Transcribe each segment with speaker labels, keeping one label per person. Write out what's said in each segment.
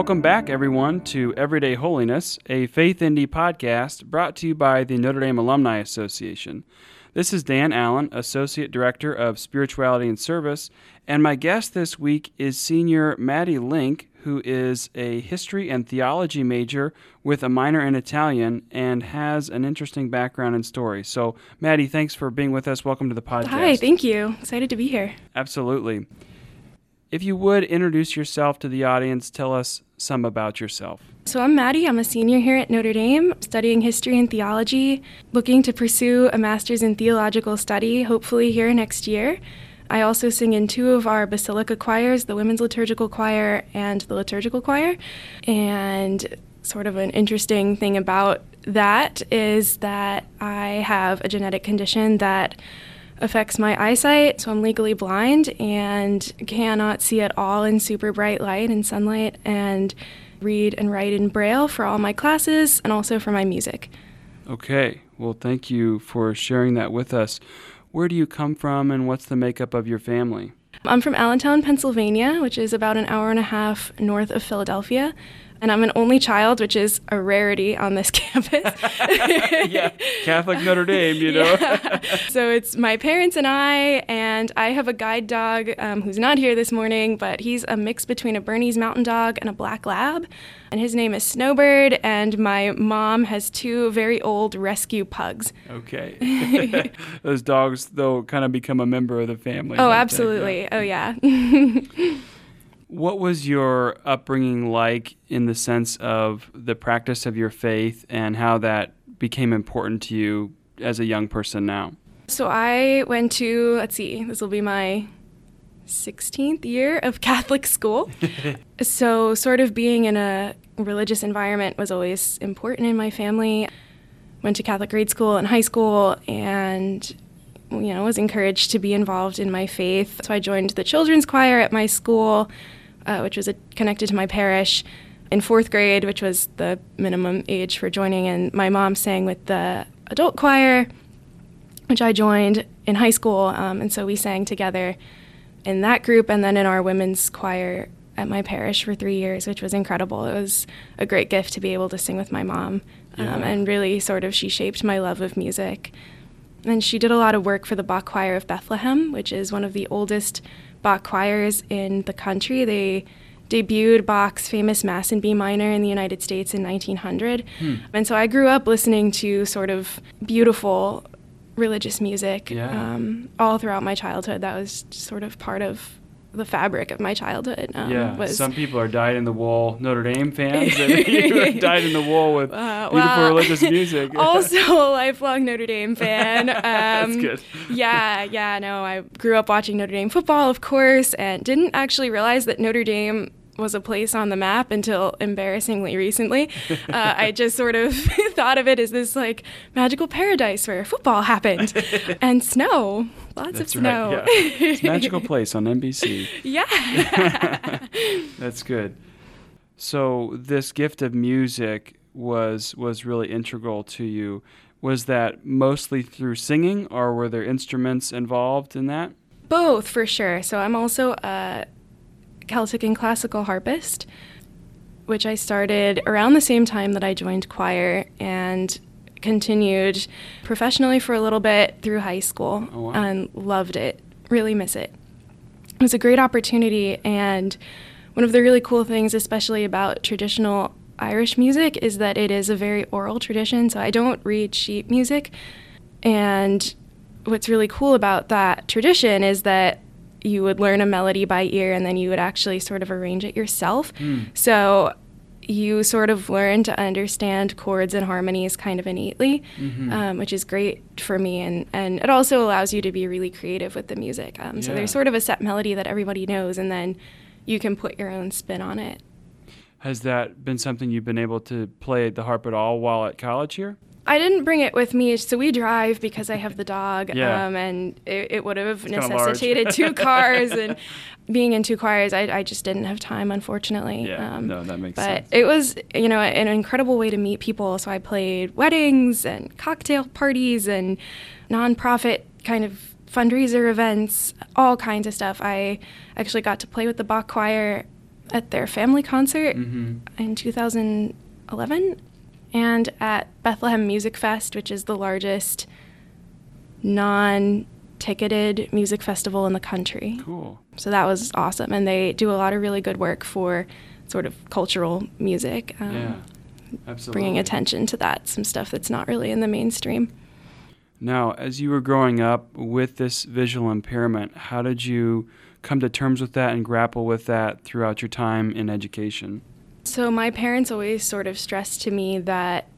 Speaker 1: Welcome back, everyone, to Everyday Holiness, a FaithND podcast brought to you by the Notre Dame Alumni Association. This is Dan Allen, Associate Director of Spirituality and Service, and my guest this week is Senior Maddie Link, who is a history and theology major with a minor in Italian and has an interesting background and story. So, Maddie, thanks for being with us. Welcome to the podcast.
Speaker 2: Hi, thank you. Excited to be here.
Speaker 1: Absolutely. If you would introduce yourself to the audience, tell us some about yourself.
Speaker 2: So, I'm Maddie. I'm a senior here at Notre Dame, studying history and theology, looking to pursue a master's in theological study, hopefully here next year. I also sing in two of our Basilica choirs, the Women's Liturgical Choir and the Liturgical Choir. And sort of an interesting thing about that is that I have a genetic condition that affects my eyesight, so I'm legally blind and cannot see at all in super bright light and sunlight, and read and write in Braille for all my classes and also for my music.
Speaker 1: Okay, well, thank you for sharing that with us. Where do you come from and what's the makeup of your family?
Speaker 2: I'm from Allentown, Pennsylvania, which is about an hour and a half north of Philadelphia and I'm an only child, which is a rarity on this campus.
Speaker 1: yeah, Catholic Notre Dame, you know.
Speaker 2: Yeah. so it's my parents and I, and I have a guide dog um, who's not here this morning, but he's a mix between a Bernese Mountain Dog and a Black Lab, and his name is Snowbird. And my mom has two very old rescue pugs.
Speaker 1: Okay, those dogs though kind of become a member of the family.
Speaker 2: Oh, absolutely. Oh, yeah.
Speaker 1: What was your upbringing like in the sense of the practice of your faith and how that became important to you as a young person now?
Speaker 2: So I went to, let's see, this will be my 16th year of Catholic school. so, sort of being in a religious environment was always important in my family. Went to Catholic grade school and high school and you know, was encouraged to be involved in my faith. So I joined the children's choir at my school uh, which was a, connected to my parish, in fourth grade, which was the minimum age for joining, and my mom sang with the adult choir, which I joined in high school, um, and so we sang together in that group, and then in our women's choir at my parish for three years, which was incredible. It was a great gift to be able to sing with my mom, um, yeah. and really sort of she shaped my love of music. And she did a lot of work for the Bach Choir of Bethlehem, which is one of the oldest Bach choirs in the country. They debuted Bach's famous Mass in B minor in the United States in 1900. Hmm. And so I grew up listening to sort of beautiful religious music yeah. um, all throughout my childhood. That was sort of part of the fabric of my childhood.
Speaker 1: Um, yeah, was, some people are dyed in the wool Notre Dame fans, and you are dyed in the wool with uh, beautiful well, religious music.
Speaker 2: also, a lifelong Notre Dame fan. Um,
Speaker 1: That's good.
Speaker 2: yeah, yeah. No, I grew up watching Notre Dame football, of course, and didn't actually realize that Notre Dame was a place on the map until embarrassingly recently. Uh, I just sort of thought of it as this like magical paradise where football happened and snow, lots
Speaker 1: That's
Speaker 2: of snow.
Speaker 1: Right, yeah. it's magical place on NBC.
Speaker 2: Yeah.
Speaker 1: That's good. So this gift of music was was really integral to you. Was that mostly through singing, or were there instruments involved in that?
Speaker 2: Both, for sure. So I'm also a Celtic and classical harpist, which I started around the same time that I joined choir and continued professionally for a little bit through high school
Speaker 1: oh, wow.
Speaker 2: and loved it. Really miss it. It was a great opportunity, and one of the really cool things, especially about traditional Irish music, is that it is a very oral tradition. So I don't read sheet music. And what's really cool about that tradition is that you would learn a melody by ear and then you would actually sort of arrange it yourself. Mm. So you sort of learn to understand chords and harmonies kind of innately, mm-hmm. um, which is great for me. And, and it also allows you to be really creative with the music. Um, yeah. So there's sort of a set melody that everybody knows, and then you can put your own spin on it.
Speaker 1: Has that been something you've been able to play the harp at all while at college here?
Speaker 2: I didn't bring it with me, so we drive because I have the dog,
Speaker 1: yeah.
Speaker 2: um, and it, it, would have it's necessitated two cars. And being in two choirs, I, I, just didn't have time, unfortunately.
Speaker 1: Yeah, um, no, that makes
Speaker 2: but
Speaker 1: sense.
Speaker 2: But it was, you know, an incredible way to meet people. So I played weddings and cocktail parties and nonprofit kind of fundraiser events, all kinds of stuff. I actually got to play with the Bach choir at their family concert mm-hmm. in 2011 and at Bethlehem Music Fest, which is the largest non ticketed music festival in the country.
Speaker 1: Cool.
Speaker 2: So that was awesome. And they do a lot of really good work for sort of cultural music.
Speaker 1: Um, yeah, absolutely.
Speaker 2: Bringing attention to that, some stuff that's not really in the mainstream.
Speaker 1: Now, as you were growing up with this visual impairment, how did you come to terms with that and grapple with that throughout your time in education?
Speaker 2: So, my parents always sort of stressed to me that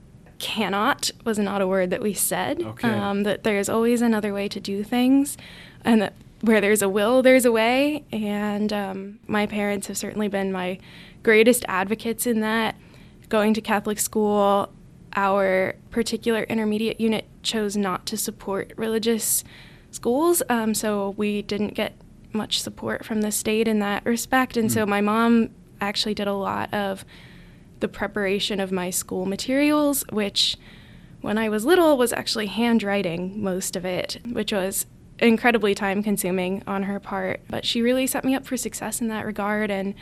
Speaker 2: cannot was not a word that we said.
Speaker 1: Okay.
Speaker 2: Um, that there's always another way to do things, and that where there's a will, there's a way. And um, my parents have certainly been my greatest advocates in that. Going to Catholic school, our particular intermediate unit chose not to support religious schools, um, so we didn't get much support from the state in that respect. And mm. so my mom actually did a lot of the preparation of my school materials, which when I was little was actually handwriting most of it, which was incredibly time consuming on her part. But she really set me up for success in that regard. And,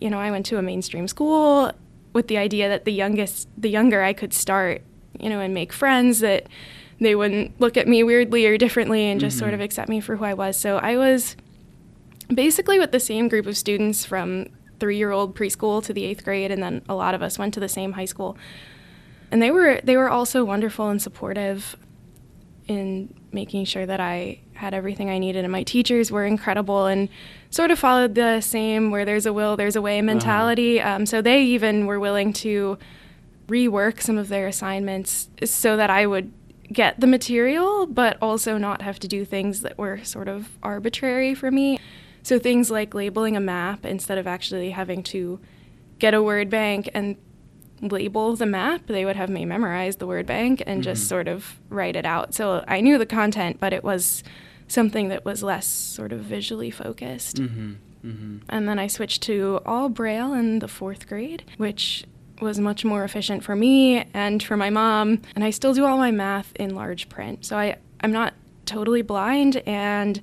Speaker 2: you know, I went to a mainstream school with the idea that the youngest, the younger I could start, you know, and make friends that they wouldn't look at me weirdly or differently and just mm-hmm. sort of accept me for who I was. So I was basically with the same group of students from three year old preschool to the eighth grade, and then a lot of us went to the same high school. And they were they were also wonderful and supportive in making sure that I had everything I needed, and my teachers were incredible and sort of followed the same "where there's a will, there's a way" uh-huh. mentality. Uh-huh. Um, so they even were willing to rework some of their assignments so that I would get the material, but also not have to do things that were sort of arbitrary for me. So things like labeling a map instead of actually having to get a word bank and label the map, they would have me memorize the word bank and mm-hmm. just sort of write it out. So I knew the content, but it was something that was less sort of visually focused.
Speaker 1: Mm-hmm. Mm-hmm.
Speaker 2: And then I switched to all braille in the fourth grade, which was much more efficient for me and for my mom. And I still do all my math in large print. So I, I'm not totally blind and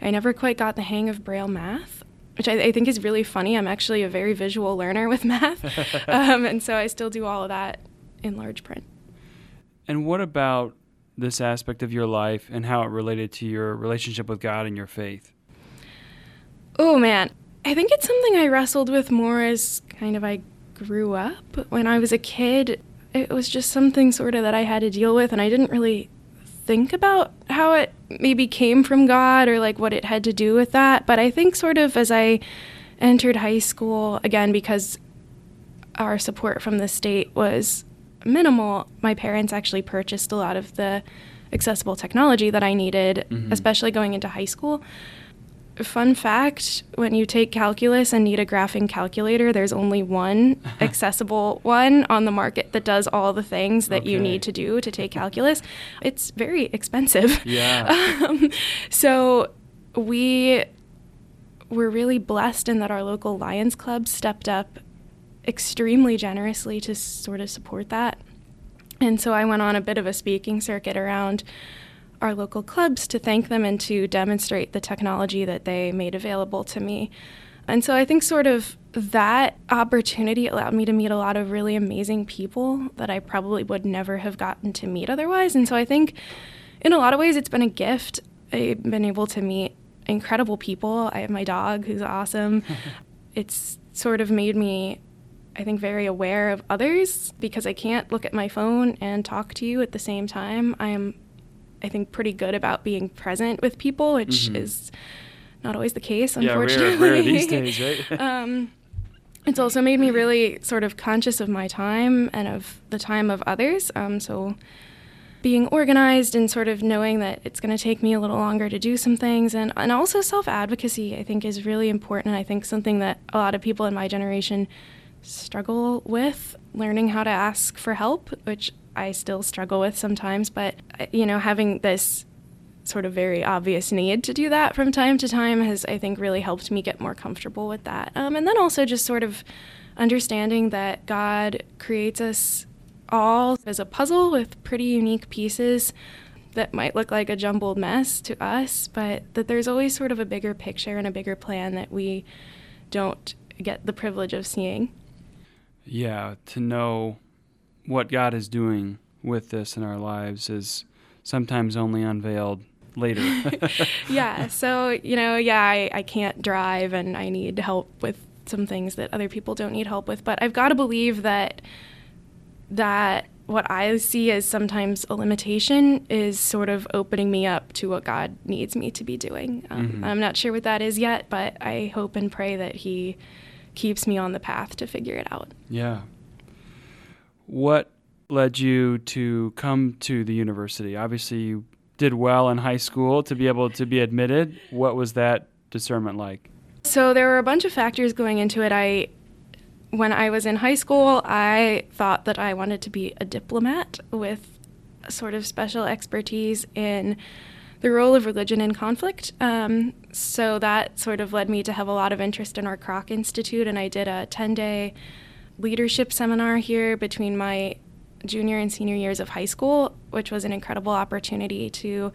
Speaker 2: I never quite got the hang of Braille math, which I, I think is really funny. I'm actually a very visual learner with math, um, and so I still do all of that in large print.
Speaker 1: And what about this aspect of your life and how it related to your relationship with God and your faith?
Speaker 2: Oh man, I think it's something I wrestled with more as kind of I grew up. When I was a kid, it was just something sort of that I had to deal with, and I didn't really think about how it maybe came from God or like what it had to do with that. But I think sort of as I entered high school, again, because our support from the state was minimal, my parents actually purchased a lot of the accessible technology that I needed, mm-hmm. especially going into high school. Fun fact when you take calculus and need a graphing calculator, there's only one accessible one on the market that does all the things that okay. you need to do to take calculus. It's very expensive.
Speaker 1: Yeah.
Speaker 2: Um, so we were really blessed in that our local Lions Club stepped up extremely generously to sort of support that. And so I went on a bit of a speaking circuit around our local clubs to thank them and to demonstrate the technology that they made available to me. And so I think sort of that opportunity allowed me to meet a lot of really amazing people that I probably would never have gotten to meet otherwise. And so I think in a lot of ways it's been a gift. I've been able to meet incredible people. I have my dog who's awesome. it's sort of made me I think very aware of others because I can't look at my phone and talk to you at the same time. I am I think, pretty good about being present with people, which mm-hmm. is not always the case, unfortunately.
Speaker 1: Yeah, rare, rare these days, right?
Speaker 2: um, it's also made me really sort of conscious of my time and of the time of others. Um, so being organized and sort of knowing that it's going to take me a little longer to do some things and, and also self-advocacy i think is really important i think something that a lot of people in my generation struggle with learning how to ask for help which I still struggle with sometimes, but uh, you know, having this sort of very obvious need to do that from time to time has, I think, really helped me get more comfortable with that. Um, and then also just sort of understanding that God creates us all as a puzzle with pretty unique pieces that might look like a jumbled mess to us, but that there's always sort of a bigger picture and a bigger plan that we don't get the privilege of seeing.
Speaker 1: Yeah, to know what God is doing with this in our lives is sometimes only unveiled later.
Speaker 2: yeah, so, you know, yeah, I, I can't drive and I need help with some things that other people don't need help with, but I've got to believe that that what I see as sometimes a limitation is sort of opening me up to what God needs me to be doing. Um, mm-hmm. I'm not sure what that is yet, but I hope and pray that He keeps me on the path to figure it out.
Speaker 1: Yeah. What led you to come to the university? Obviously, you did well in high school to be able to be admitted. What was that discernment like?
Speaker 2: So there were a bunch of factors going into it. I when I was in high school, I thought that I wanted to be a diplomat with sort of special expertise in the role of religion in conflict. Um, so that sort of led me to have a lot of interest in our Kroc Institute, and I did a 10 day leadership seminar here between my junior and senior years of high school, which was an incredible opportunity to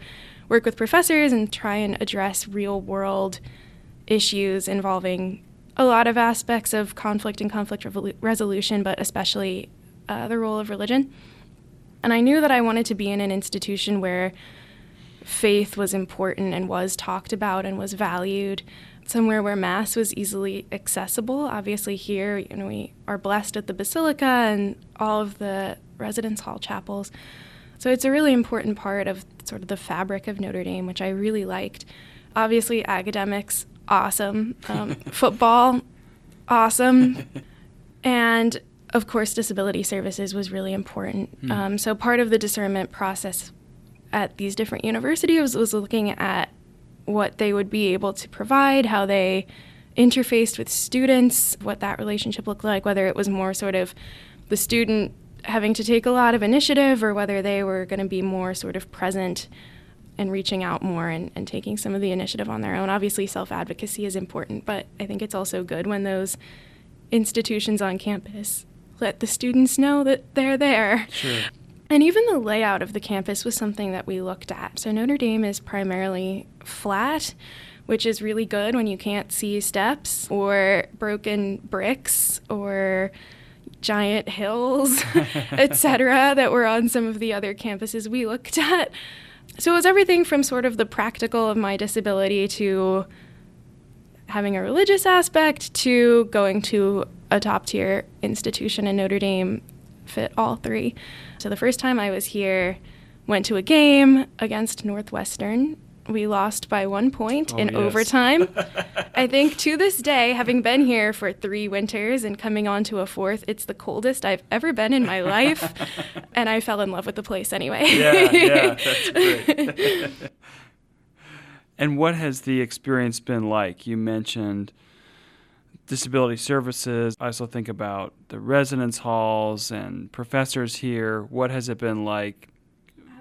Speaker 2: work with professors and try and address real world issues involving a lot of aspects of conflict and conflict revolu- resolution, but especially uh, the role of religion. And I knew that I wanted to be in an institution where faith was important and was talked about and was valued, somewhere where mass was easily accessible. Obviously, here, you know, we are blessed at the basilica and all of the residence hall chapels. So it's a really important part of sort of the fabric of Notre Dame, which I really liked. Obviously, academics awesome. Um, football, awesome. And of course, disability services was really important. Mm. Um, so part of the discernment process at these different universities was looking at what they would be able to provide, how they interfaced with students, what that relationship looked like, whether it was more sort of the student having to take a lot of initiative or whether they were going to be more sort of present and reaching out more and, and taking some of the initiative on their own. Obviously, self advocacy is important, but I think it's also good when those institutions on campus let the students know that they're there.
Speaker 1: Sure.
Speaker 2: And even the layout of the campus was something that we looked at. So Notre Dame is primarily flat, which is really good when you can't see steps or broken bricks or giant hills, etc., that were on some of the other campuses we looked at. So it was everything from sort of the practical of my disability to having a religious aspect to going to a top tier institution in Notre Dame fit all three. So the first time I was here, went to a game against Northwestern we lost by one point
Speaker 1: oh,
Speaker 2: in
Speaker 1: yes.
Speaker 2: overtime. I think to this day, having been here for three winters and coming on to a fourth, it's the coldest I've ever been in my life. and I fell in love with the place anyway.
Speaker 1: yeah, yeah, that's great. and what has the experience been like? You mentioned disability services. I also think about the residence halls and professors here. What has it been like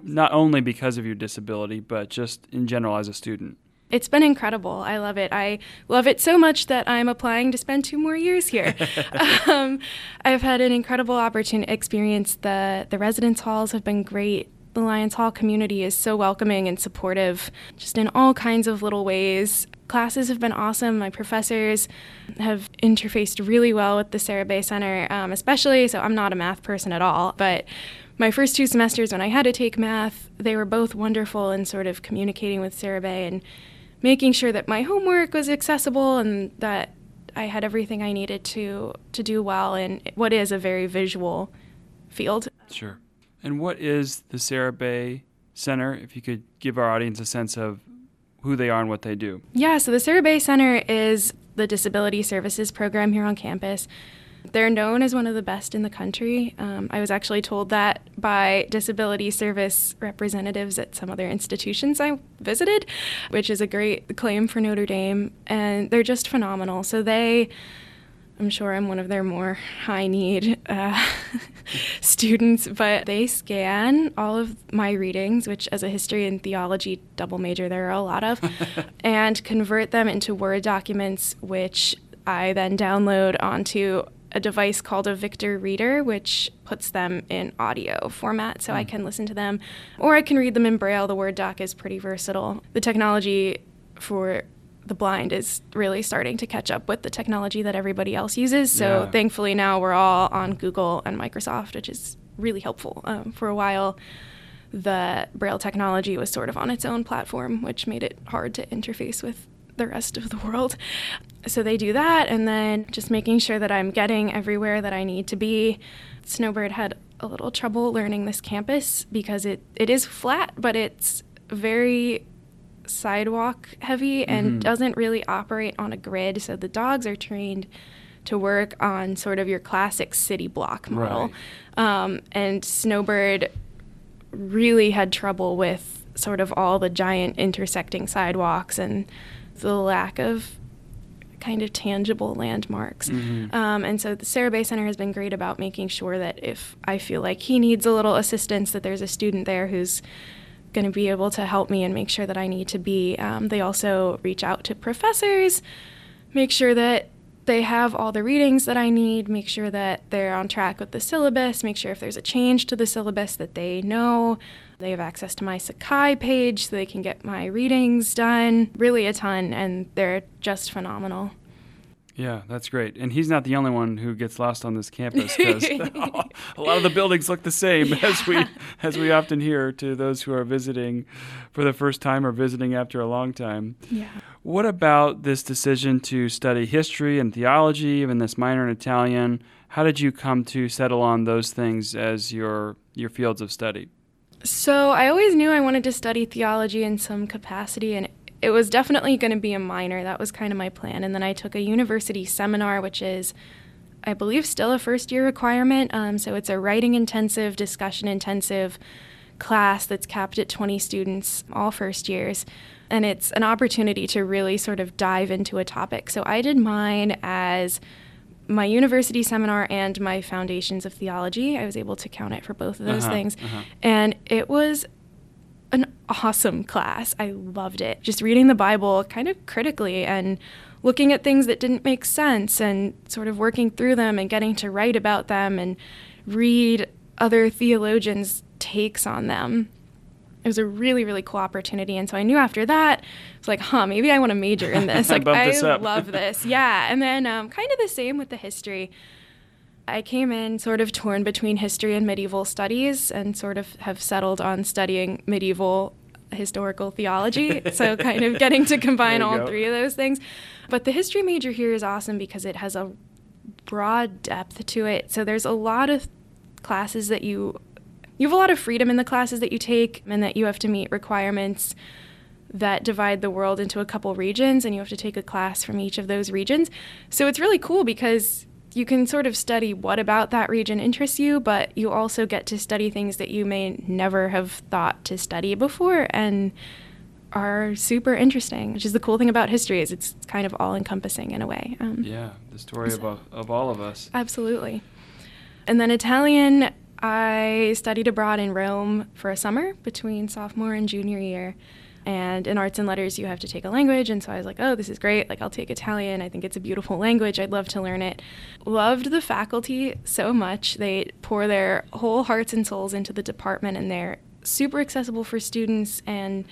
Speaker 1: not only because of your disability, but just in general as a student?
Speaker 2: It's been incredible. I love it. I love it so much that I'm applying to spend two more years here. um, I've had an incredible opportunity experience. The the residence halls have been great. The Lyons Hall community is so welcoming and supportive, just in all kinds of little ways. Classes have been awesome. My professors have interfaced really well with the Sara Bea Center, um, especially. So I'm not a math person at all, but my first two semesters when I had to take math, they were both wonderful in sort of communicating with Sara Bea and making sure that my homework was accessible and that I had everything I needed to to do well in what is a very visual field.
Speaker 1: Sure. And what is the Sara Bea Center? If you could give our audience a sense of who they are and what they do.
Speaker 2: Yeah, so the Sara Bea Center is the disability services program here on campus. They're known as one of the best in the country. Um, I was actually told that by disability service representatives at some other institutions I visited, which is a great claim for Notre Dame. And they're just phenomenal. So they. I'm sure I'm one of their more high need uh, students, but they scan all of my readings, which, as a history and theology double major, there are a lot of, and convert them into Word documents, which I then download onto a device called a Victor Reader, which puts them in audio format so mm. I hmm. can listen to them or I can read them in Braille. The Word doc is pretty versatile. The technology for the blind is really starting to catch up with the technology that everybody else uses. So
Speaker 1: Yeah.
Speaker 2: thankfully now we're all on Google and Microsoft, which is really helpful. Um, for a while, the Braille technology was sort of on its own platform, which made it hard to interface with the rest of the world. So they do that, and then just making sure that I'm getting everywhere that I need to be. Snowbird had a little trouble learning this campus because it, it is flat, but it's very sidewalk heavy and
Speaker 1: Mhm.
Speaker 2: doesn't really operate on a grid. So the dogs are trained to work on sort of your classic city block model. Um, and Snowbird really had trouble with sort of all the giant intersecting sidewalks and the lack of kind of tangible landmarks.
Speaker 1: Mhm.
Speaker 2: Um, and so the Sara Bea Center has been great about making sure that if I feel like he needs a little assistance, that there's a student there who's going to be able to help me and make sure that I need to be. Um, they also reach out to professors, make sure that they have all the readings that I need, make sure that they're on track with the syllabus, make sure if there's a change to the syllabus that they know. They have access to my Sakai page so they can get my readings done. Really a ton, and they're just phenomenal.
Speaker 1: Yeah, that's great. And he's not the only one who gets lost on this campus because a lot of the buildings look the same as we as we often hear to those who are visiting for the first time or visiting after a long time.
Speaker 2: Yeah.
Speaker 1: What about this decision to study history and theology, even this minor in Italian? How did you come to settle on those things as your your fields of study?
Speaker 2: So I always knew I wanted to study theology in some capacity, and it was definitely going to be a minor. That was kind of my plan. And then I took a university seminar, which is, I believe, still a first year requirement. Um, so it's a writing intensive, discussion intensive class that's capped at 20 students, all first years. And it's an opportunity to really sort of dive into a topic. So I did mine as my university seminar and my foundations of theology. I was able to count it for both of those
Speaker 1: Uh-huh,
Speaker 2: things.
Speaker 1: uh-huh.
Speaker 2: And it was an awesome class. I loved it. Just reading the Bible kind of critically and looking at things that didn't make sense and sort of working through them and getting to write about them and read other theologians' takes on them. It was a really, really cool opportunity. And so I knew after that, it's like, huh, maybe I want to major in this. Like, I
Speaker 1: this up.
Speaker 2: love this. Yeah. And then um, kind of the same with the history. I came in sort of torn between history and medieval studies and sort of have settled on studying medieval historical theology. so, kind of getting to combine all
Speaker 1: go.
Speaker 2: three of those things. But the history major here is awesome because it has a broad depth to it. So, there's a lot of classes that you you have a lot of freedom in the classes that you take and that you have to meet requirements that divide the world into a couple regions and you have to take a class from each of those regions. So it's really cool because you can sort of study what about that region interests you, but you also get to study things that you may never have thought to study before and are super interesting, which is the cool thing about history is it's kind of all encompassing in a way. Um,
Speaker 1: Yeah, the story of, of all of us.
Speaker 2: Absolutely. And then Italian, I studied abroad in Rome for a summer between sophomore and junior year. And in arts and letters, you have to take a language. And so I was like, oh, this is great. Like, I'll take Italian. I think it's a beautiful language. I'd love to learn it. Loved the faculty so much. They pour their whole hearts and souls into the department, and they're super accessible for students and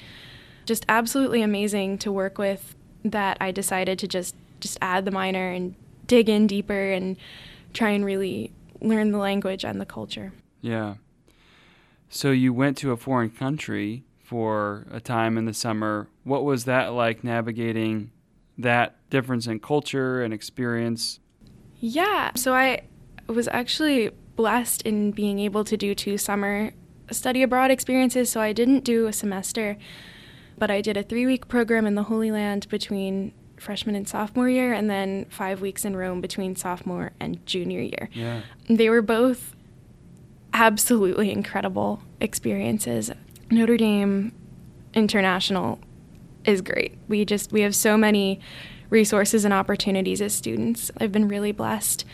Speaker 2: just absolutely amazing to work with that I decided to just just add the minor and dig in deeper and try and really learn the language and the culture.
Speaker 1: Yeah. So you went to a foreign country for a time in the summer. What was that like navigating that difference in culture and experience?
Speaker 2: Yeah, so I was actually blessed in being able to do two summer study abroad experiences. So I didn't do a semester, but I did a three week program in the Holy Land between freshman and sophomore year, and then five weeks in Rome between sophomore and junior year.
Speaker 1: Yeah.
Speaker 2: They were both absolutely incredible experiences. Notre Dame International is great. We just we have so many resources and opportunities as students. I've been really blessed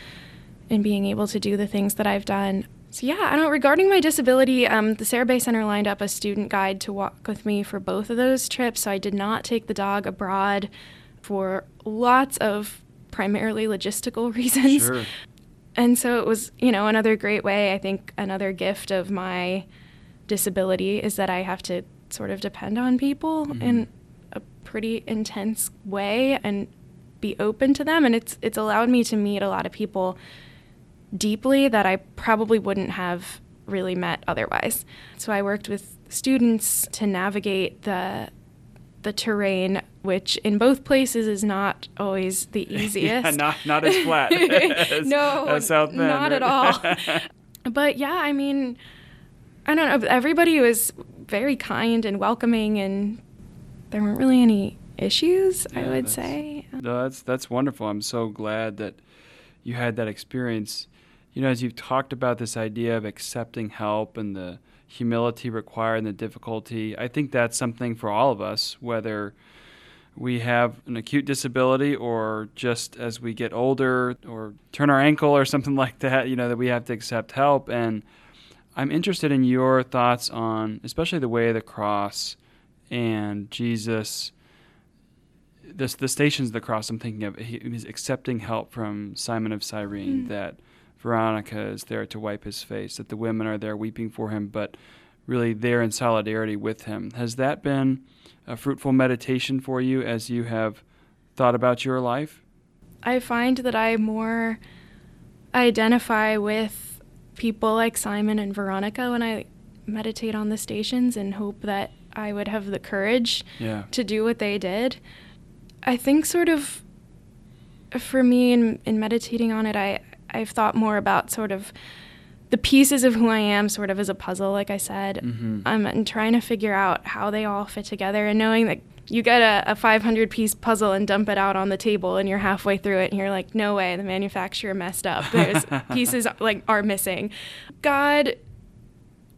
Speaker 2: in being able to do the things that I've done. So yeah, I don't. Regarding my disability, um, the Sara Bea Center lined up a student guide to walk with me for both of those trips. So I did not take the dog abroad for lots of primarily logistical reasons.
Speaker 1: Sure.
Speaker 2: And so it was, you know, another great way. I think another gift of my disability is that I have to sort of depend on people
Speaker 1: Mhm.
Speaker 2: in a pretty intense way and be open to them and it's it's allowed me to meet a lot of people deeply that I probably wouldn't have really met otherwise. So I worked with students to navigate the the terrain, which in both places is not always the easiest.
Speaker 1: yeah, not not as flat. as,
Speaker 2: no,
Speaker 1: as South Bend,
Speaker 2: not
Speaker 1: right?
Speaker 2: at all. but yeah, I mean, I don't know. Everybody was very kind and welcoming, and there weren't really any issues.
Speaker 1: Yeah,
Speaker 2: I would say.
Speaker 1: No, that's that's wonderful. I'm so glad that you had that experience. You know, as you've talked about this idea of accepting help and the humility required and the difficulty, I think that's something for all of us, whether we have an acute disability or just as we get older or turn our ankle or something like that, you know, that we have to accept help. And I'm interested in your thoughts on especially the way of the cross and Jesus the, the stations of the cross I'm thinking of, he, he's accepting help from Simon of Cyrene,
Speaker 2: Mm.
Speaker 1: that Veronica is there to wipe his face, that the women are there weeping for him, but really there in solidarity with him. Has that been a fruitful meditation for you as you have thought about your life?
Speaker 2: I find that I more identify with people like Simon and Veronica when I meditate on the stations and hope that I would have the courage
Speaker 1: Yeah.
Speaker 2: to do what they did. I think sort of for me in, in meditating on it, I, I've thought more about sort of the pieces of who I am sort of as a puzzle, like I said.
Speaker 1: Mm-hmm.
Speaker 2: um, and trying to figure out how they all fit together and knowing that you get a, a 500 piece puzzle and dump it out on the table and you're halfway through it and you're like no way the manufacturer messed up. There's pieces like are missing. God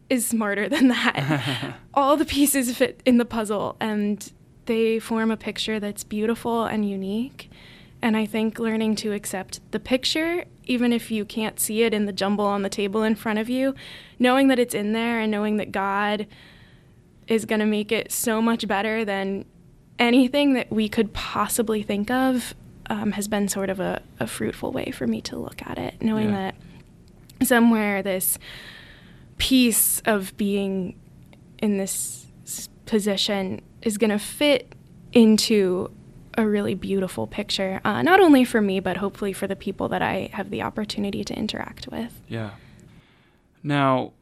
Speaker 2: is smarter than that. All the pieces fit in the puzzle and they form a picture that's beautiful and unique. And i think learning to accept the picture even if you can't see it in the jumble on the table in front of you knowing that it's in there and knowing that god is going to make it so much better than anything that we could possibly think of um, has been sort of a, a fruitful way for me to look at it, knowing
Speaker 1: Yeah.
Speaker 2: that somewhere this piece of being in this position is going to fit into a really beautiful picture, uh, not only for me, but hopefully for the people that I have the opportunity to interact with.
Speaker 1: Yeah. Now,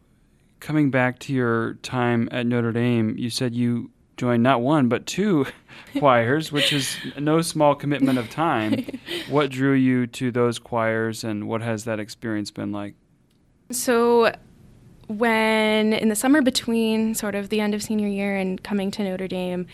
Speaker 1: coming back to your time at Notre Dame, you said you joined not one but two choirs, which is no small commitment of time. what drew you to those choirs, and what has that experience been like?
Speaker 2: So, when in the summer between sort of the end of senior year and coming to Notre Dame,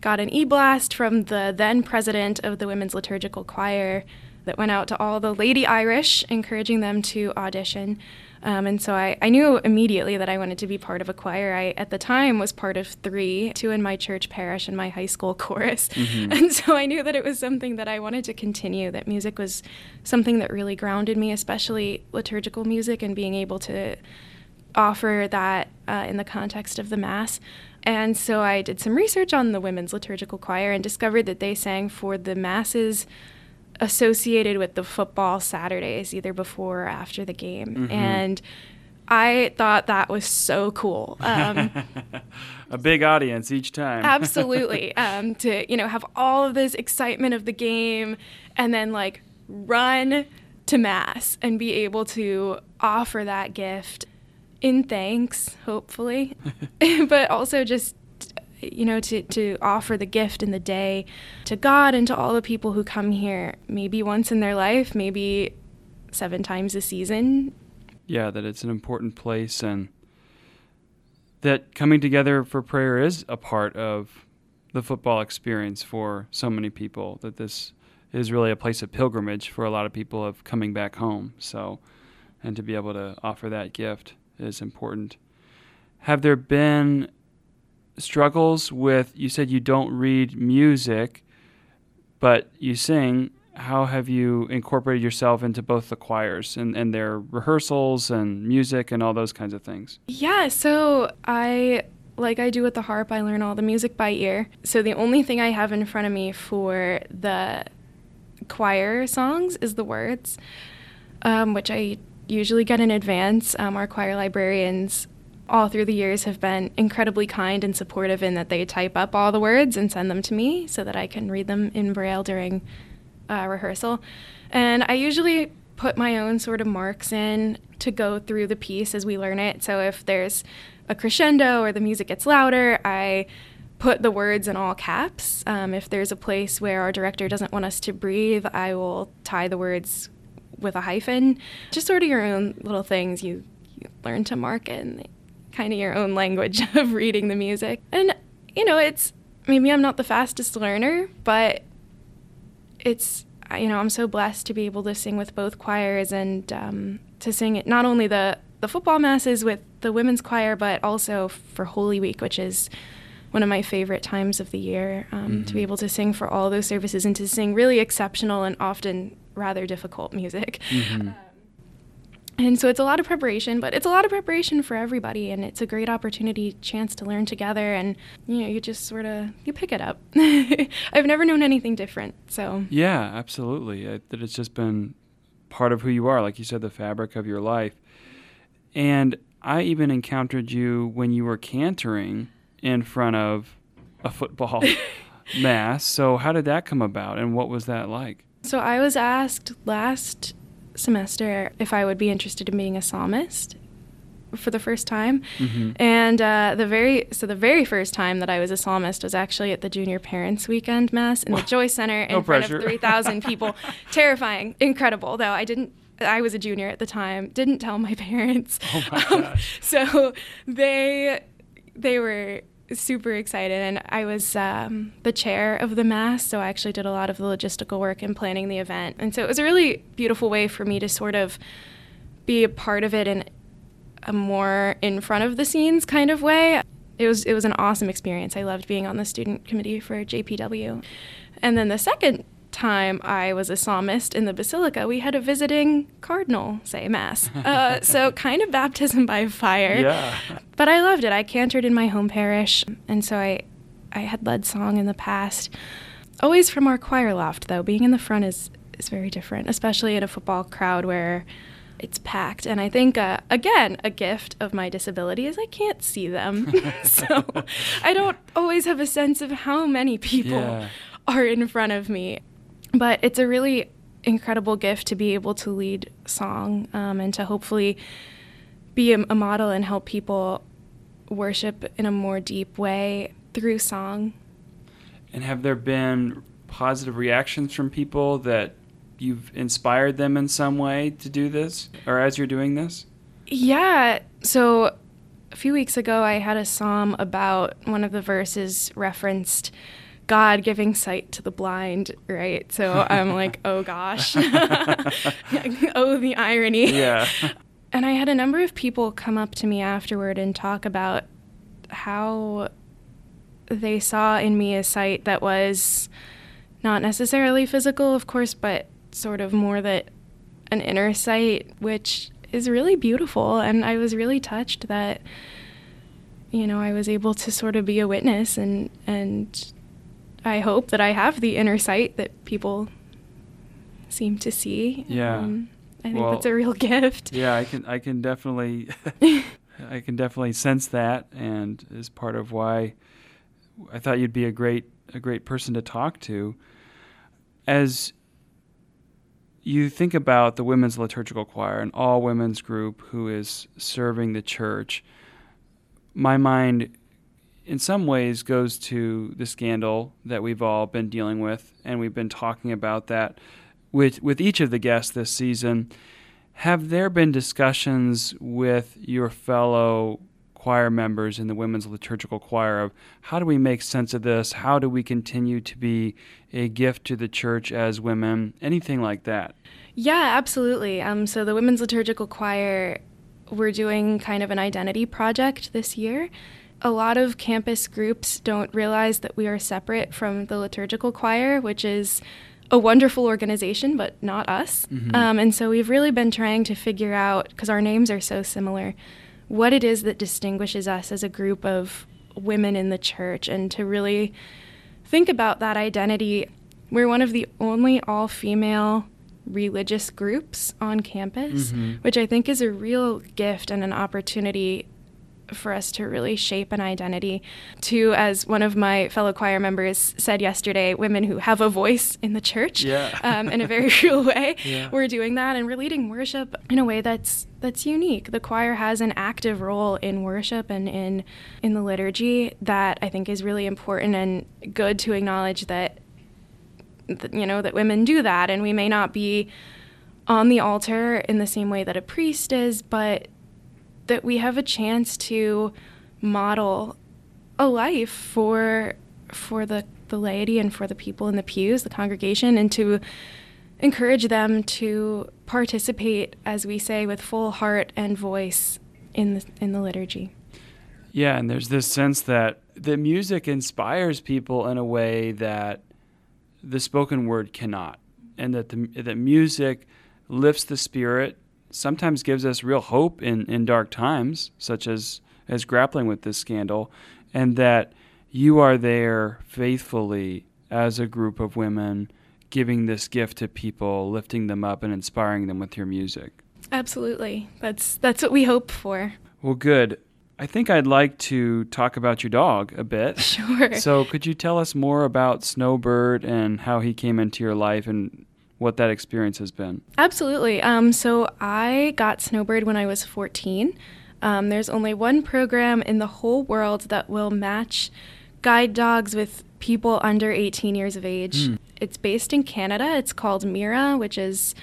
Speaker 2: got an e blast from the then president of the Women's Liturgical Choir that went out to all the Lady Irish, encouraging them to audition. Um, and so I, I knew immediately that I wanted to be part of a choir. I, at the time, was part of three two in my church parish and my high school chorus. And so I knew that it was something that I wanted to continue, that music was something that really grounded me, especially liturgical music and being able to offer that uh, in the context of the Mass. And so I did some research on the Women's Liturgical Choir and discovered that they sang for the Masses associated with the football Saturdays, either before or after the game. And I thought that was so cool. Um,
Speaker 1: A big audience each time.
Speaker 2: absolutely um, to you know have all of this excitement of the game and then like run to mass and be able to offer that gift in thanks hopefully but also just you know to, to offer the gift in the day to god and to all the people who come here maybe once in their life maybe seven times a season
Speaker 1: yeah, that it's an important place and that coming together for prayer is a part of the football experience for so many people, that this is really a place of pilgrimage for a lot of people of coming back home. So, and to be able to offer that gift is important. Have there been struggles with, you said you don't read music, but you sing how have you incorporated yourself into both the choirs and, and their rehearsals and music and all those kinds of things?
Speaker 2: Yeah, so I like I do with the harp, I learn all the music by ear. So the only thing I have in front of me for the choir songs is the words, um, which I usually get in advance. Um, our choir librarians all through the years have been incredibly kind and supportive in that they type up all the words and send them to me so that I can read them in Braille during uh, rehearsal. And I usually put my own sort of marks in to go through the piece as we learn it. So if there's a crescendo or the music gets louder, I put the words in all caps. Um, if there's a place where our director doesn't want us to breathe, I will tie the words with a hyphen. Just sort of your own little things you, you learn to mark in kind of your own language of reading the music. And, you know, it's maybe I'm not the fastest learner, but it's, you know, I'm so blessed to be able to sing with both choirs and um, to sing it not only the, the football masses with the women's choir, but also for Holy Week, which is one of my favorite times of the year um, mm-hmm. to be mm-hmm. able to sing for all those services and to sing really exceptional and often rather difficult music. Mm-hmm. Um, and so it's a lot of preparation, but it's a lot of preparation for everybody, and it's a great opportunity, chance to learn together, and you know, you just sort of you pick it up. I've never known anything different, so
Speaker 1: yeah, absolutely. I, that it's just been part of who you are, like you said, the fabric of your life. And I even encountered you when you were cantoring in front of a football mass. So, how did that come about and what was that like?
Speaker 2: So, I was asked last semester if I would be interested in being a psalmist for the first time. Mm-hmm. And uh, the very so the very first time that I was a psalmist was actually at the Junior Parents Weekend Mass in the Joyce Center in
Speaker 1: no
Speaker 2: front of 3,000 people. Terrifying, incredible though. I didn't I was a junior at the time. Didn't tell my parents.
Speaker 1: Oh my um, gosh.
Speaker 2: So they they were super excited and i was um, the chair of the mass so i actually did a lot of the logistical work in planning the event. And so it was a really beautiful way for me to sort of be a part of it in a more in front of the scenes kind of way. It was it was an awesome experience. I loved being on the student committee for jpw and then the second time I was a psalmist in the basilica, we had a visiting cardinal say mass. Uh, so kind of baptism by fire.
Speaker 1: Yeah.
Speaker 2: But I loved it. I cantored in my home parish, and so I, I had led song in the past. Always from our choir loft, though. Being in the front is is very different, especially in a football crowd where it's packed. And I think, uh, again, a gift of my disability is I can't see them. so I don't always have a sense of how many people yeah. are in front of me but it's a really incredible gift to be able to lead song um, and to hopefully be a, a, model and help people worship in a more deep way through song.
Speaker 1: And have there been positive reactions from people that you've inspired them in some way to do this or as you're doing this?
Speaker 2: Yeah. So a few weeks ago, I had a psalm about one of the verses referenced God giving sight to the blind, right? So I'm like, oh gosh. oh, the irony.
Speaker 1: Yeah.
Speaker 2: And I had a number of people come up to me afterward and talk about how they saw in me a sight that was not necessarily physical, of course, but sort of more that an inner sight, which is really beautiful. And I was really touched that, you know, I was able to sort of be a witness and, and I hope that I have the inner sight that people seem to see.
Speaker 1: Yeah. Um,
Speaker 2: I think well, that's a real gift.
Speaker 1: Yeah, I can I can definitely I can definitely sense that and is part of why I thought you'd be a great a great person to talk to. As you think about the women's liturgical choir, an all women's group who is serving the church, my mind in some ways goes to the scandal that we've all been dealing with, and we've been talking about that with with each of the guests this season. Have there been discussions with your fellow choir members in the women's liturgical choir of how do we make sense of this? How do we continue to be a gift to the church as women? Anything like that?
Speaker 2: Yeah, absolutely. Um, so the women's liturgical choir, we're doing kind of an identity project this year a lot of campus groups don't realize that we are separate from the liturgical choir, which is a wonderful organization, but not us. Mm-hmm. Um, and so we've really been trying to figure out, because our names are so similar, what it is that distinguishes us as a group of women in the church and to really think about that identity. We're one of the only all female religious groups on campus, mm-hmm. which I think is a real gift and an opportunity for us to really shape an identity. To, as one of my fellow choir members said yesterday, women who have a voice in the church
Speaker 1: yeah.
Speaker 2: um, in a very real way.
Speaker 1: Yeah.
Speaker 2: We're doing that and we're leading worship in a way that's that's unique. The choir has an active role in worship and in in the liturgy that I think is really important and good to acknowledge that, that you know that women do that and we may not be on the altar in the same way that a priest is, but that we have a chance to model a life for for the the laity and for the people in the pews, the congregation, and to encourage them to participate, as we say, with full heart and voice in the in the liturgy.
Speaker 1: Yeah, and there's this sense that the music inspires people in a way that the spoken word cannot, and that the that music lifts the spirit, sometimes gives us real hope in, in dark times, such as as grappling with this scandal, and that you are there faithfully as a group of women giving this gift to people, lifting them up and inspiring them with your music.
Speaker 2: Absolutely. That's that's what we hope for.
Speaker 1: Well, good. I think I'd like to talk about your dog a bit.
Speaker 2: Sure.
Speaker 1: So, could you tell us more about Snowbird and how he came into your life and what that experience has been?
Speaker 2: Absolutely. Um, so, I got Snowbird when I was 14. Um, there's only one program in the whole world that will match guide dogs with people under 18 years of age.
Speaker 1: Mm.
Speaker 2: It's based in Canada. It's called Mira, which is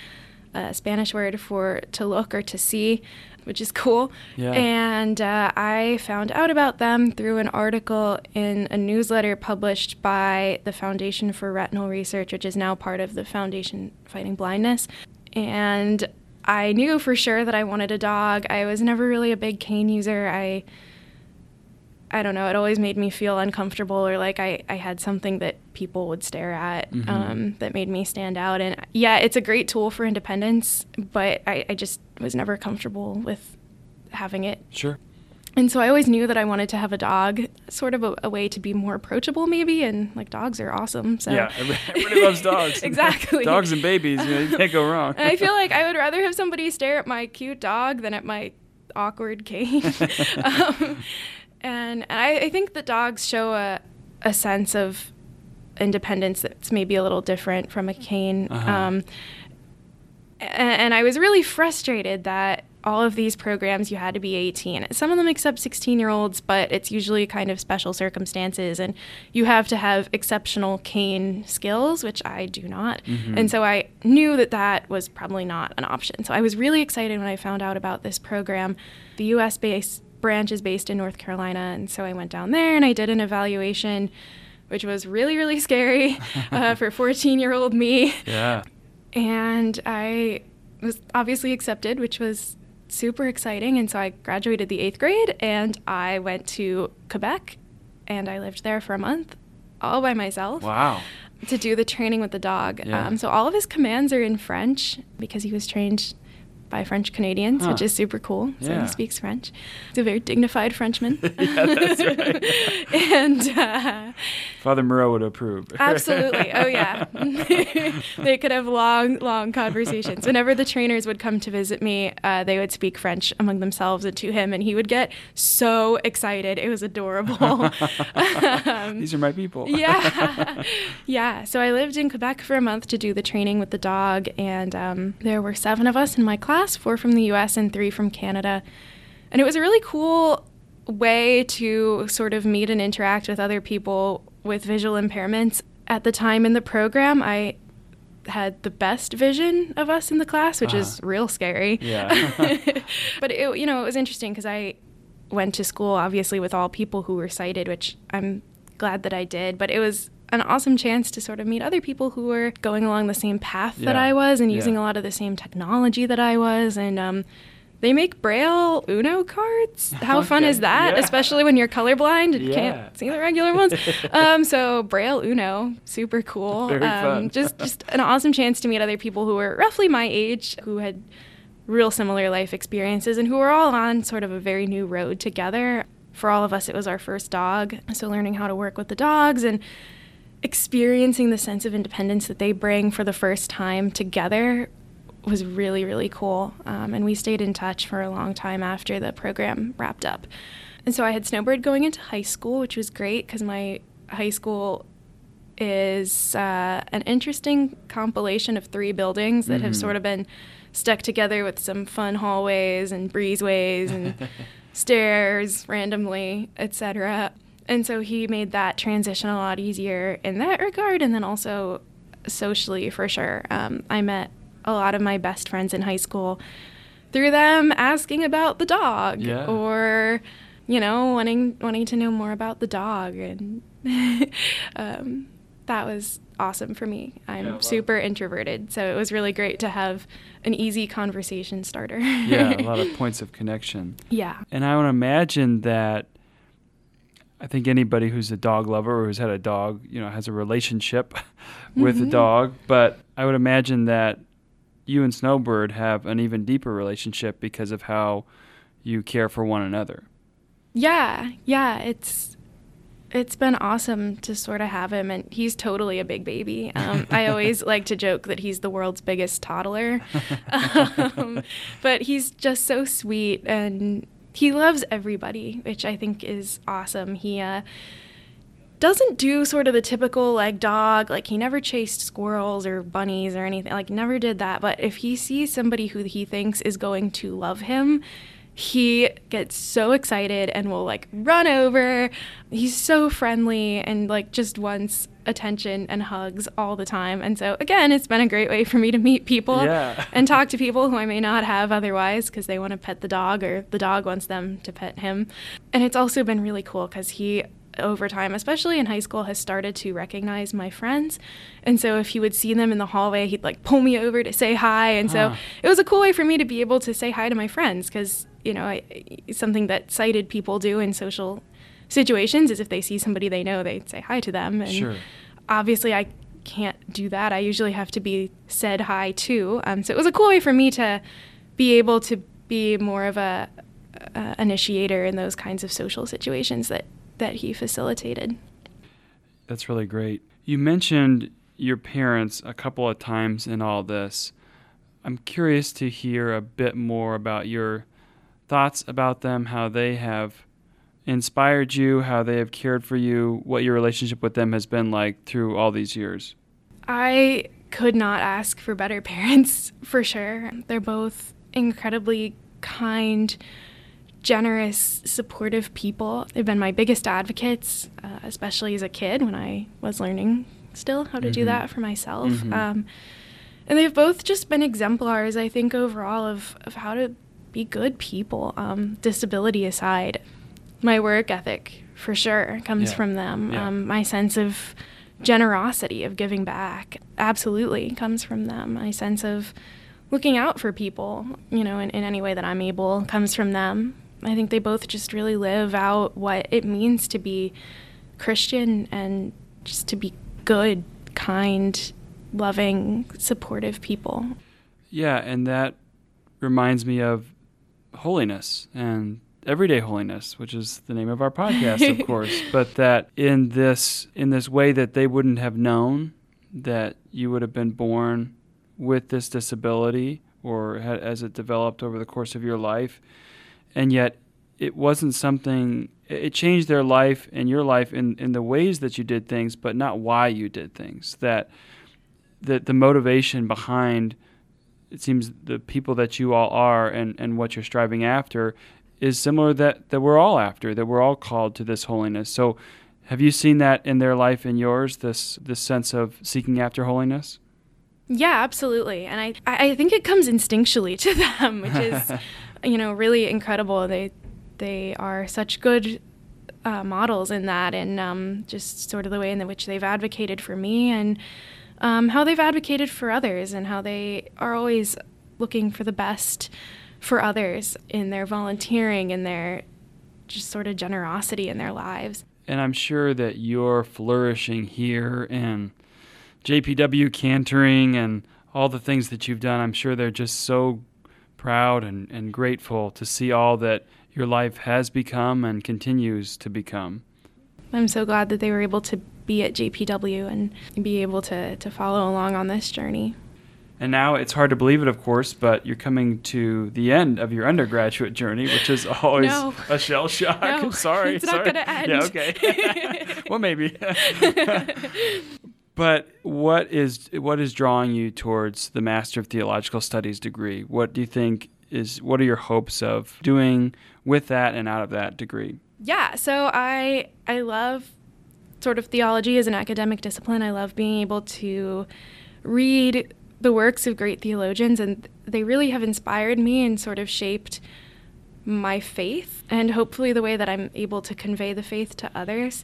Speaker 2: a Spanish word for to look or to see, which is cool.
Speaker 1: Yeah.
Speaker 2: And uh, I found out about them through an article in a newsletter published by the Foundation for Retinal Research, which is now part of the Foundation Fighting Blindness. And I knew for sure that I wanted a dog. I was never really a big cane user. I I don't know, it always made me feel uncomfortable or like I, I had something that people would stare at
Speaker 1: Mhm.
Speaker 2: um, that made me stand out. And yeah, it's a great tool for independence, but I, I just was never comfortable with having it.
Speaker 1: Sure.
Speaker 2: And so I always knew that I wanted to have a dog, sort of a, a way to be more approachable, maybe. And like dogs are awesome. So
Speaker 1: Yeah, everybody loves dogs.
Speaker 2: exactly.
Speaker 1: dogs and babies, you, know, you can't go wrong.
Speaker 2: And I feel like I would rather have somebody stare at my cute dog than at my awkward cane. um, and I, I think that dogs show a, a sense of independence that's maybe a little different from a cane.
Speaker 1: Uh-huh.
Speaker 2: Um, a- and I was really frustrated that all of these programs you had to be 18. Some of them accept 16 year olds, but it's usually kind of special circumstances, and you have to have exceptional cane skills, which I do not.
Speaker 1: Mhm.
Speaker 2: And so I knew that that was probably not an option. So I was really excited when I found out about this program. The US based branch is based in North Carolina, and so I went down there and I did an evaluation. Which was really, really scary uh, for 14 year old me
Speaker 1: yeah.
Speaker 2: and I was obviously accepted, which was super exciting. And so I graduated the eighth grade and I went to Quebec and I lived there for a month all by myself
Speaker 1: Wow.
Speaker 2: to do the training with the dog.
Speaker 1: Yeah.
Speaker 2: Um, so all of his commands are in French because he was trained by French Canadians,
Speaker 1: Huh.
Speaker 2: which is super cool. So
Speaker 1: Yeah.
Speaker 2: he speaks French. He's a very dignified Frenchman.
Speaker 1: Yeah, that's right.
Speaker 2: and uh,
Speaker 1: Father Moreau would approve.
Speaker 2: Absolutely. Oh, yeah. they could have long, long conversations. Whenever the trainers would come to visit me, uh, they would speak French among themselves and to him, and he would get so excited. It was adorable. Um,
Speaker 1: These are my people.
Speaker 2: yeah. yeah. So I lived in Quebec for a month to do the training with the dog, and um, there were seven of us in my class four from the US and three from Canada. And it was a really cool way to sort of meet and interact with other people with visual impairments. At the time in the program, I had the best vision of us in the class, which is
Speaker 1: Uh-huh.
Speaker 2: real scary.
Speaker 1: Yeah.
Speaker 2: but it, you know, it was interesting because I went to school obviously with all people who were sighted, which I'm glad that I did. But it was an awesome chance to sort of meet other people who were going along the same path that I was and
Speaker 1: Yeah.
Speaker 2: using a lot of the same technology that I was. And um, they make Braille Uno cards. How fun is that?
Speaker 1: Yeah.
Speaker 2: Especially when you're colorblind and
Speaker 1: Yeah.
Speaker 2: can't see the regular ones. um, so Braille Uno, super cool.
Speaker 1: Very
Speaker 2: um,
Speaker 1: fun.
Speaker 2: Just just an awesome chance to meet other people who were roughly my age who had real similar life experiences and who were all on sort of a very new road together. For all of us, it was our first dog. So, learning how to work with the dogs and experiencing the sense of independence that they bring for the first time together was really, really cool. Um, and we stayed in touch for a long time after the program wrapped up. And so I had snowbird going into high school, which was great because my high school is uh, an interesting compilation of three buildings that mm-hmm. have sort of been stuck together with some fun hallways and breezeways and stairs randomly, etc. And so he made that transition a lot easier in that regard, and then also socially for sure. Um, I met a lot of my best friends in high school through them asking about the dog
Speaker 1: yeah.
Speaker 2: or you know wanting wanting to know more about the dog and um, that was awesome for me. I'm yeah, super introverted so it was really great to have an easy conversation starter.
Speaker 1: Yeah a lot of points of connection.
Speaker 2: Yeah.
Speaker 1: And i would imagine that i think anybody who's a dog lover or who's had a dog you know has a relationship with mm-hmm. a dog but i would imagine that you and Snowbird have an even deeper relationship because of how you care for one another.
Speaker 2: Yeah, yeah, it's it's been awesome to sort of have him, and he's totally a big baby. Um, I always like to joke that he's the world's biggest toddler, um, but he's just so sweet and he loves everybody, which I think is awesome. He uh, doesn't do sort of the typical like dog like he never chased squirrels or bunnies or anything like never did that but if he sees somebody who he thinks is going to love him he gets so excited and will like run over he's so friendly and like just wants attention and hugs all the time and so again it's been a great way for me to meet people
Speaker 1: yeah.
Speaker 2: and talk to people who i may not have otherwise because they want to pet the dog or the dog wants them to pet him and it's also been really cool because he over time, especially in high school, has started to recognize my friends. And so if he would see them in the hallway, he'd like pull me over to say hi. And so ah. it was a cool way for me to be able to say hi to my friends because, you know, I, something that sighted people do in social situations is if they see somebody they know, they say hi to them. And
Speaker 1: sure.
Speaker 2: obviously, I can't do that. I usually have to be said hi to. Um, so it was a cool way for me to be able to be more of a uh, initiator in those kinds of social situations that that he facilitated.
Speaker 1: That's really great. You mentioned your parents a couple of times in all this. I'm curious to hear a bit more about your thoughts about them, how they have inspired you, how they have cared for you, what your relationship with them has been like through all these years.
Speaker 2: I could not ask for better parents, for sure. They're both incredibly kind, generous, supportive people. They've been my biggest advocates, uh, especially as a kid when I was learning still how to mm-hmm. do that for myself. Mm-hmm. Um, and they've both just been exemplars, I think, overall of, of how to be good people, um, disability aside. My work ethic, for sure, comes
Speaker 1: yeah.
Speaker 2: from them.
Speaker 1: Yeah.
Speaker 2: Um, my sense of generosity, of giving back, absolutely comes from them. My sense of looking out for people, you know, in, in any way that I'm able, comes from them. I think they both just really live out what it means to be Christian and just to be good, kind, loving, supportive people.
Speaker 1: Yeah, and that reminds me of holiness and everyday holiness, which is the name of our podcast, of course. But that in this in this way that they wouldn't have known that you would have been born with this disability or had, as it developed over the course of your life, and yet it wasn't something it changed their life and your life in, in the ways that you did things but not why you did things that that the motivation behind it seems the people that you all are and, and what you're striving after is similar that, that we're all after that we're all called to this holiness. So have you seen that in their life and yours this this sense of seeking after holiness?
Speaker 2: Yeah absolutely. And i i think it comes instinctually to them which is you know, really incredible. They they are such good uh, models in that, and um, just sort of the way in which they've advocated for me and um, how they've advocated for others, and how they are always looking for the best for others in their volunteering and their just sort of generosity in their lives.
Speaker 1: And I'm sure that you're flourishing here in JPW cantoring and all the things that you've done. I'm sure they're just so proud and, and grateful to see all that your life has become and continues to become.
Speaker 2: I'm so glad that they were able to be at JPW and be able to, to follow along on this journey.
Speaker 1: And now it's hard to believe it, of course, but you're coming to the end of your undergraduate journey, which is always
Speaker 2: No.
Speaker 1: a shell shock.
Speaker 2: No,
Speaker 1: sorry,
Speaker 2: it's not
Speaker 1: sorry.
Speaker 2: gonna end.
Speaker 1: Yeah, okay. well, maybe. but what is what is drawing you towards the Master of Theological Studies degree? What do you think is what are your hopes of doing with that and out of that degree?
Speaker 2: Yeah, so I I love sort of theology as an academic discipline. I love being able to read the works of great theologians and they really have inspired me and sort of shaped my faith and hopefully the way that I'm able to convey the faith to others.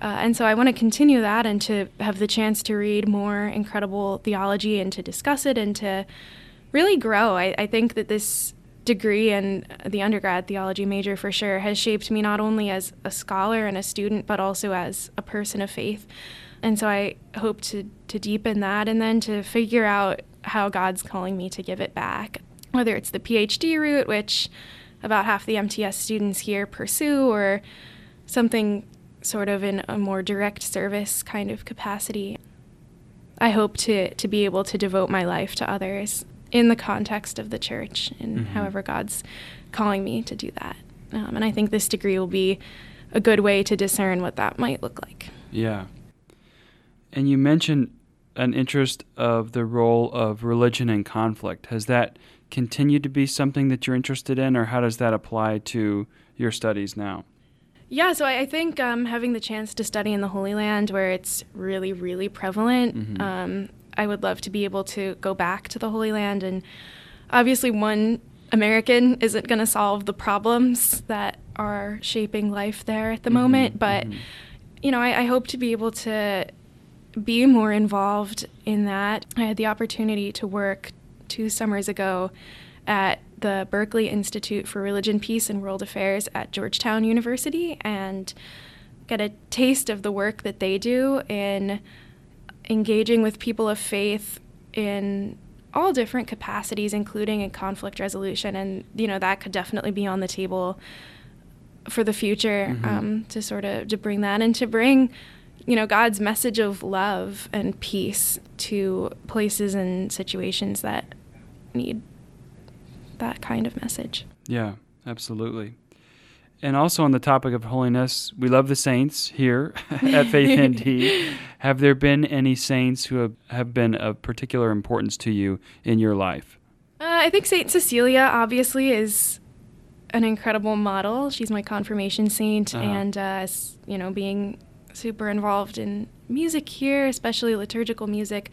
Speaker 2: Uh, and so I want to continue that and to have the chance to read more incredible theology and to discuss it and to really grow. I, I think that this degree and the undergrad theology major for sure has shaped me not only as a scholar and a student, but also as a person of faith. And so I hope to, to deepen that and then to figure out how God's calling me to give it back, whether it's the PhD route, which about half the MTS students here pursue, or something sort of in a more direct service kind of capacity. I hope to, to be able to devote my life to others in the context of the church and
Speaker 1: Mhm.
Speaker 2: however God's calling me to do that. Um, and I think this degree will be a good way to discern what that might look like.
Speaker 1: Yeah. And you mentioned an interest of the role of religion in conflict. Has that continued to be something that you're interested in, or how does that apply to your studies now?
Speaker 2: Yeah, so I, think um, having the chance to study in the Holy Land where it's really, really prevalent,
Speaker 1: Mhm.
Speaker 2: um, I would love to be able to go back to the Holy Land. And obviously, one American isn't going to solve the problems that are shaping life there at the
Speaker 1: Mhm,
Speaker 2: moment, but
Speaker 1: mhm.
Speaker 2: you know, I, I hope to be able to be more involved in that. I had the opportunity to work two summers ago at the Berkley Institute for Religion, Peace, and World Affairs at Georgetown University and get a taste of the work that they do in engaging with people of faith in all different capacities, including in conflict resolution. And, you know, that could definitely be on the table for the future
Speaker 1: Mhm.
Speaker 2: um, to sort of to bring that and to bring you know god's message of love and peace to places and situations that need that kind of message
Speaker 1: Yeah, absolutely. And also on the topic of holiness, we love the saints here at FaithND. Have there been any saints who have, have been of particular importance to you in your life?
Speaker 2: uh, i think saint cecilia obviously is an incredible model she's my confirmation saint
Speaker 1: Uh-huh.
Speaker 2: and uh, you know being super involved in music here especially liturgical music.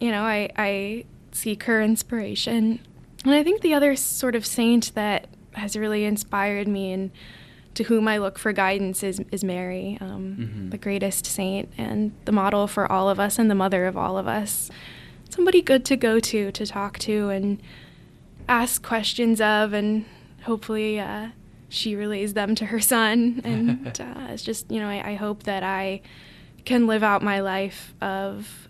Speaker 2: You know i, I seek her inspiration. And i think the other sort of saint that has really inspired me and to whom i look for guidance is, is mary um,
Speaker 1: Mhm.
Speaker 2: the greatest saint and the model for all of us and the mother of all of us. Somebody good to go to to talk to and ask questions of and hopefully uh, she relays them to her son. And uh, it's just you know I, I hope that i can live out my life of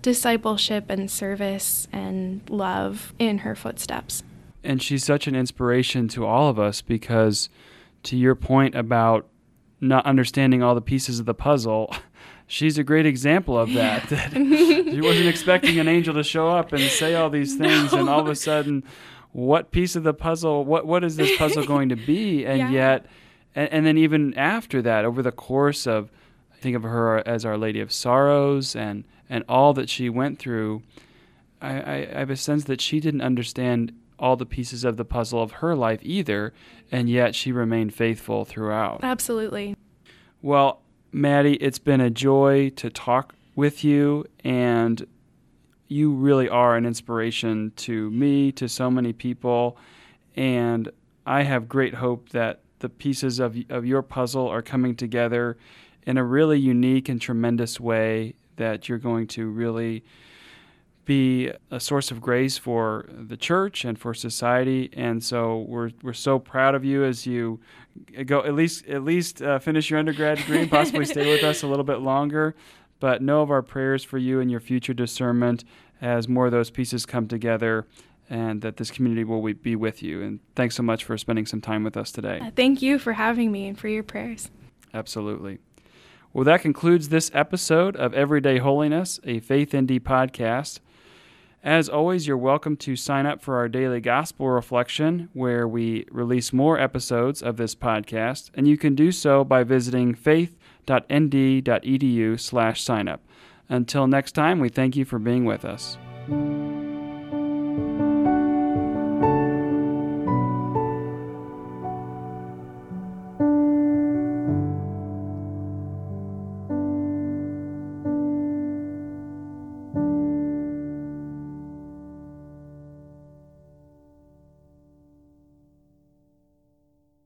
Speaker 2: discipleship and service and love in her footsteps.
Speaker 1: And she's such an inspiration to all of us because, to your point about not understanding all the pieces of the puzzle, she's a great example of that. that she wasn't expecting an angel to show up and say all these things, and all of a sudden, what piece of the puzzle? What what is this puzzle going to be? And
Speaker 2: Yeah.
Speaker 1: yet, and, and then even after that, over the course of, I think of her as Our Lady of Sorrows, and and all that she went through. I, I, I have a sense that she didn't understand all the pieces of the puzzle of her life either, and yet she remained faithful throughout.
Speaker 2: absolutely
Speaker 1: Well, Maddie, it's been a joy to talk with you, and you really are an inspiration to me, to so many people, and I have great hope that the pieces of of your puzzle are coming together in a really unique and tremendous way that you're going to really be a source of grace for the church and for society. And so we're we're so proud of you as you go at least at least uh, finish your undergrad degree and possibly stay with us a little bit longer but know of our prayers for you and your future discernment as more of those pieces come together and that this community will be with you. And thanks so much for spending some time with us today.
Speaker 2: Thank you for having me and for your prayers.
Speaker 1: Absolutely. Well, that concludes this episode of Everyday Holiness, a FaithND podcast. As always, you're welcome to sign up for our daily gospel reflection, where we release more episodes of this podcast, and you can do so by visiting faith nd.edu slash signup. Until next time, we thank you for being with us.